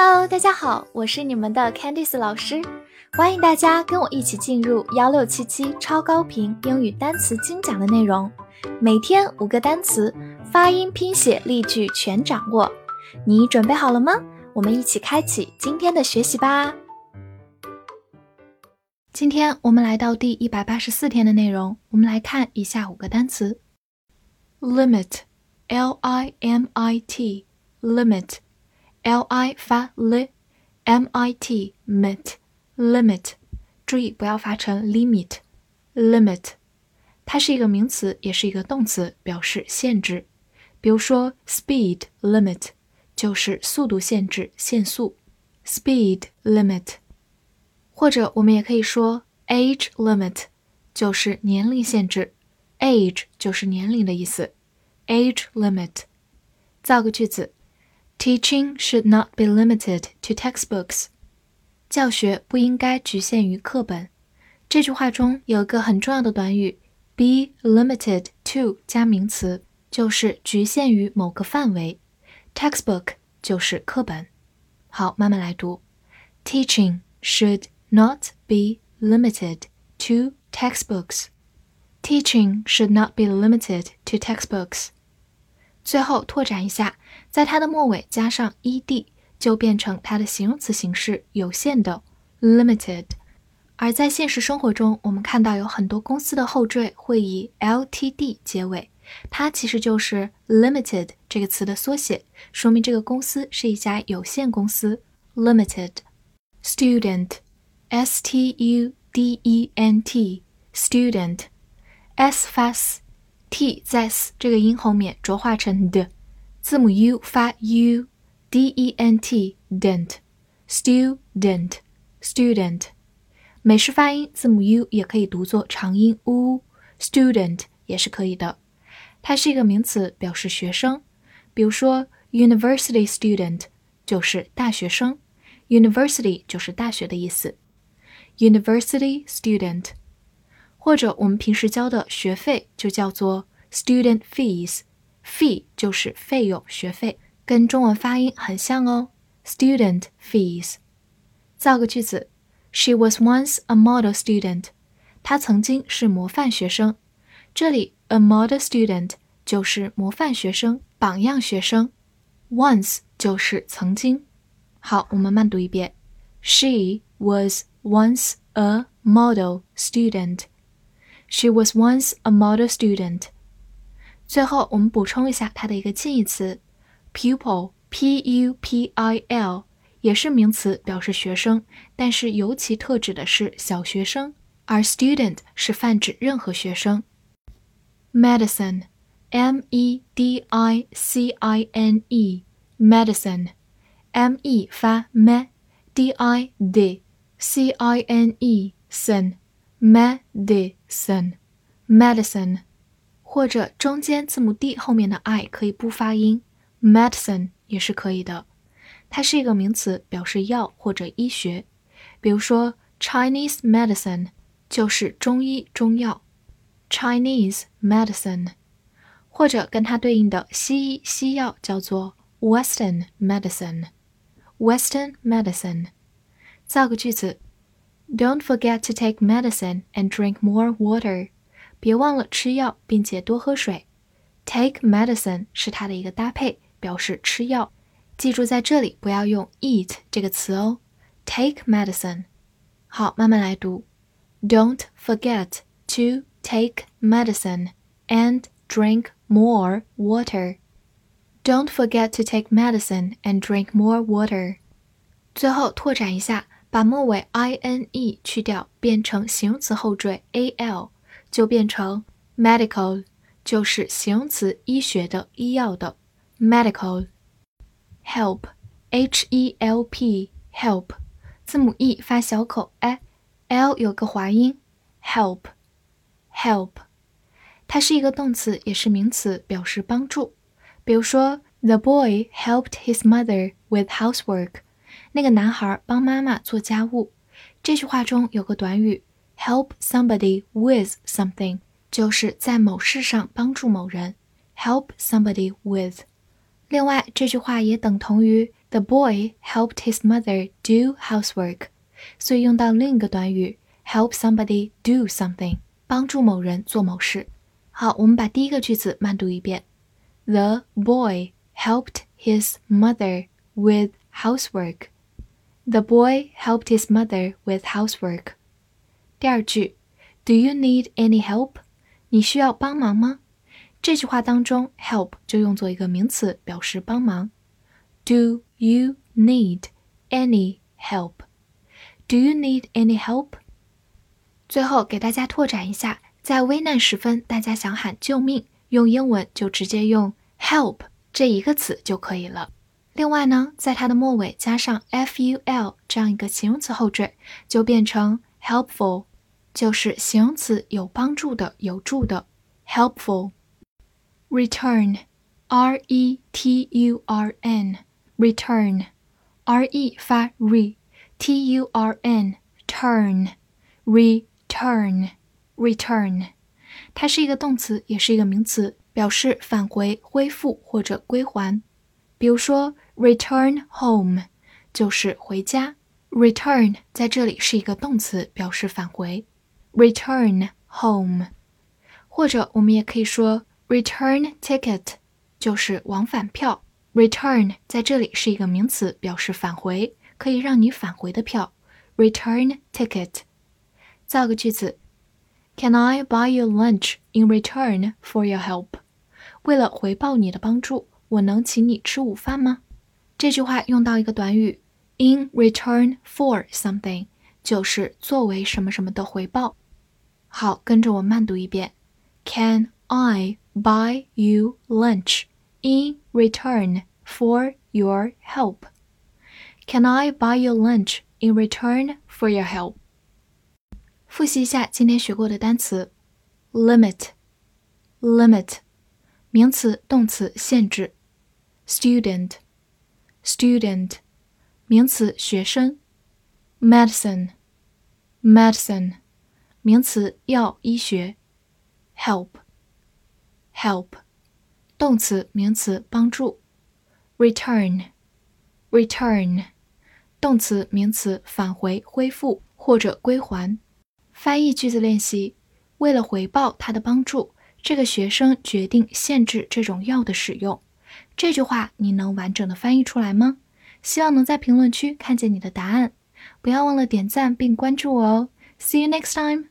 Hello，大家好，我是你们的 Candice 老师，欢迎大家跟我一起进入幺六七七超高频英语单词精讲的内容，每天五个单词，发音、拼写、例句全掌握，你准备好了吗？我们一起开启今天的学习吧。今天我们来到第一百八十四天的内容，我们来看以下五个单词：limit，l i m i t，limit。L i 发 li，m i t mit limit，注意不要发成 limit limit，它是一个名词，也是一个动词，表示限制。比如说 speed limit 就是速度限制、限速。speed limit，或者我们也可以说 age limit 就是年龄限制，age 就是年龄的意思。age limit，造个句子。Teaching should not be limited to textbooks。教学不应该局限于课本。这句话中有一个很重要的短语，be limited to 加名词，就是局限于某个范围。Textbook 就是课本。好，慢慢来读。Teaching should not be limited to textbooks. Teaching should not be limited to textbooks. 最后拓展一下，在它的末尾加上 ed，就变成它的形容词形式，有限的 limited。而在现实生活中，我们看到有很多公司的后缀会以 ltd 结尾，它其实就是 limited 这个词的缩写，说明这个公司是一家有限公司 limited。student，s t u d e n t，student，s 发 s。T 在 s 这个音后面浊化成的，字母 u 发 u，d e n t dent，student student，美式发音字母 u 也可以读作长音 u，student 也是可以的。它是一个名词，表示学生。比如说 university student 就是大学生，university 就是大学的意思，university student。或者我们平时交的学费就叫做 student fees，fee 就是费用、学费，跟中文发音很像哦。student fees。造个句子：She was once a model student。她曾经是模范学生。这里 a model student 就是模范学生、榜样学生，once 就是曾经。好，我们慢读一遍：She was once a model student。She was once a model student。最后，我们补充一下它的一个近义词，pupil，p-u-p-i-l，也是名词，表示学生，但是尤其特指的是小学生，而 student 是泛指任何学生。medicine，m-e-d-i-c-i-n-e，medicine，m-e 发 Sin medicine，或者中间字母 d 后面的 i 可以不发音，medicine 也是可以的。它是一个名词，表示药或者医学。比如说 Chinese medicine 就是中医中药，Chinese medicine，或者跟它对应的西医西药叫做 Western medicine，Western medicine。造个句子。Don't forget to take medicine and drink more water。别忘了吃药，并且多喝水。Take medicine 是它的一个搭配，表示吃药。记住在这里不要用 eat 这个词哦。Take medicine。好，慢慢来读。Don't forget to take medicine and drink more water. Don't forget to take medicine and drink more water. 最后拓展一下。 把末尾 i n e 去掉，变成形容词后缀 a l，就变成 medical，就是形容词医学的、医药的 medical。help，h e l p，help，字母 e 发小口 i，l 有个滑音，help，help，它是一个动词，也是名词，表示帮助。比如说，the boy helped his mother with housework。那个男孩帮妈妈做家务。这句话中有个短语 help somebody with something，就是在某事上帮助某人。help somebody with。另外，这句话也等同于 The boy helped his mother do housework，所以用到另一个短语 help somebody do something，帮助某人做某事。好，我们把第一个句子慢读一遍。The boy helped his mother with housework. The boy helped his mother with housework. 第二句，Do you need any help？你需要帮忙吗？这句话当中，help 就用作一个名词，表示帮忙。Do you need any help? Do you need any help? 最后给大家拓展一下，在危难时分，大家想喊救命，用英文就直接用 help 这一个词就可以了。另外呢，在它的末尾加上 ful 这样一个形容词后缀，就变成 helpful，就是形容词有帮助的、有助的 helpful。return，r e t u r n，return，r e 发 re，t u r n，turn，return，return，它是一个动词，也是一个名词，表示返回、恢复或者归还。比如说，return home 就是回家。return 在这里是一个动词，表示返回。return home，或者我们也可以说。Return ticket 就是往返票。Return 在这里是一个名词，表示返回，可以让你返回的票。Return ticket。造个句子：Can I buy you lunch in return for your help？为了回报你的帮助，我能请你吃午饭吗？这句话用到一个短语 in return for something，就是作为什么什么的回报。好，跟着我慢读一遍：Can I buy you lunch in return for your help? Can I buy you lunch in return for your help? 复习一下今天学过的单词：limit，limit，名词、动词，限制；student Student，名词，学生；medicine，medicine，名词，药、医学；help。help，动词、名词，帮助。return，return，动词、名词，返回、恢复或者归还。翻译句子练习：为了回报他的帮助，这个学生决定限制这种药的使用。这句话你能完整的翻译出来吗？希望能在评论区看见你的答案。不要忘了点赞并关注我哦。See you next time.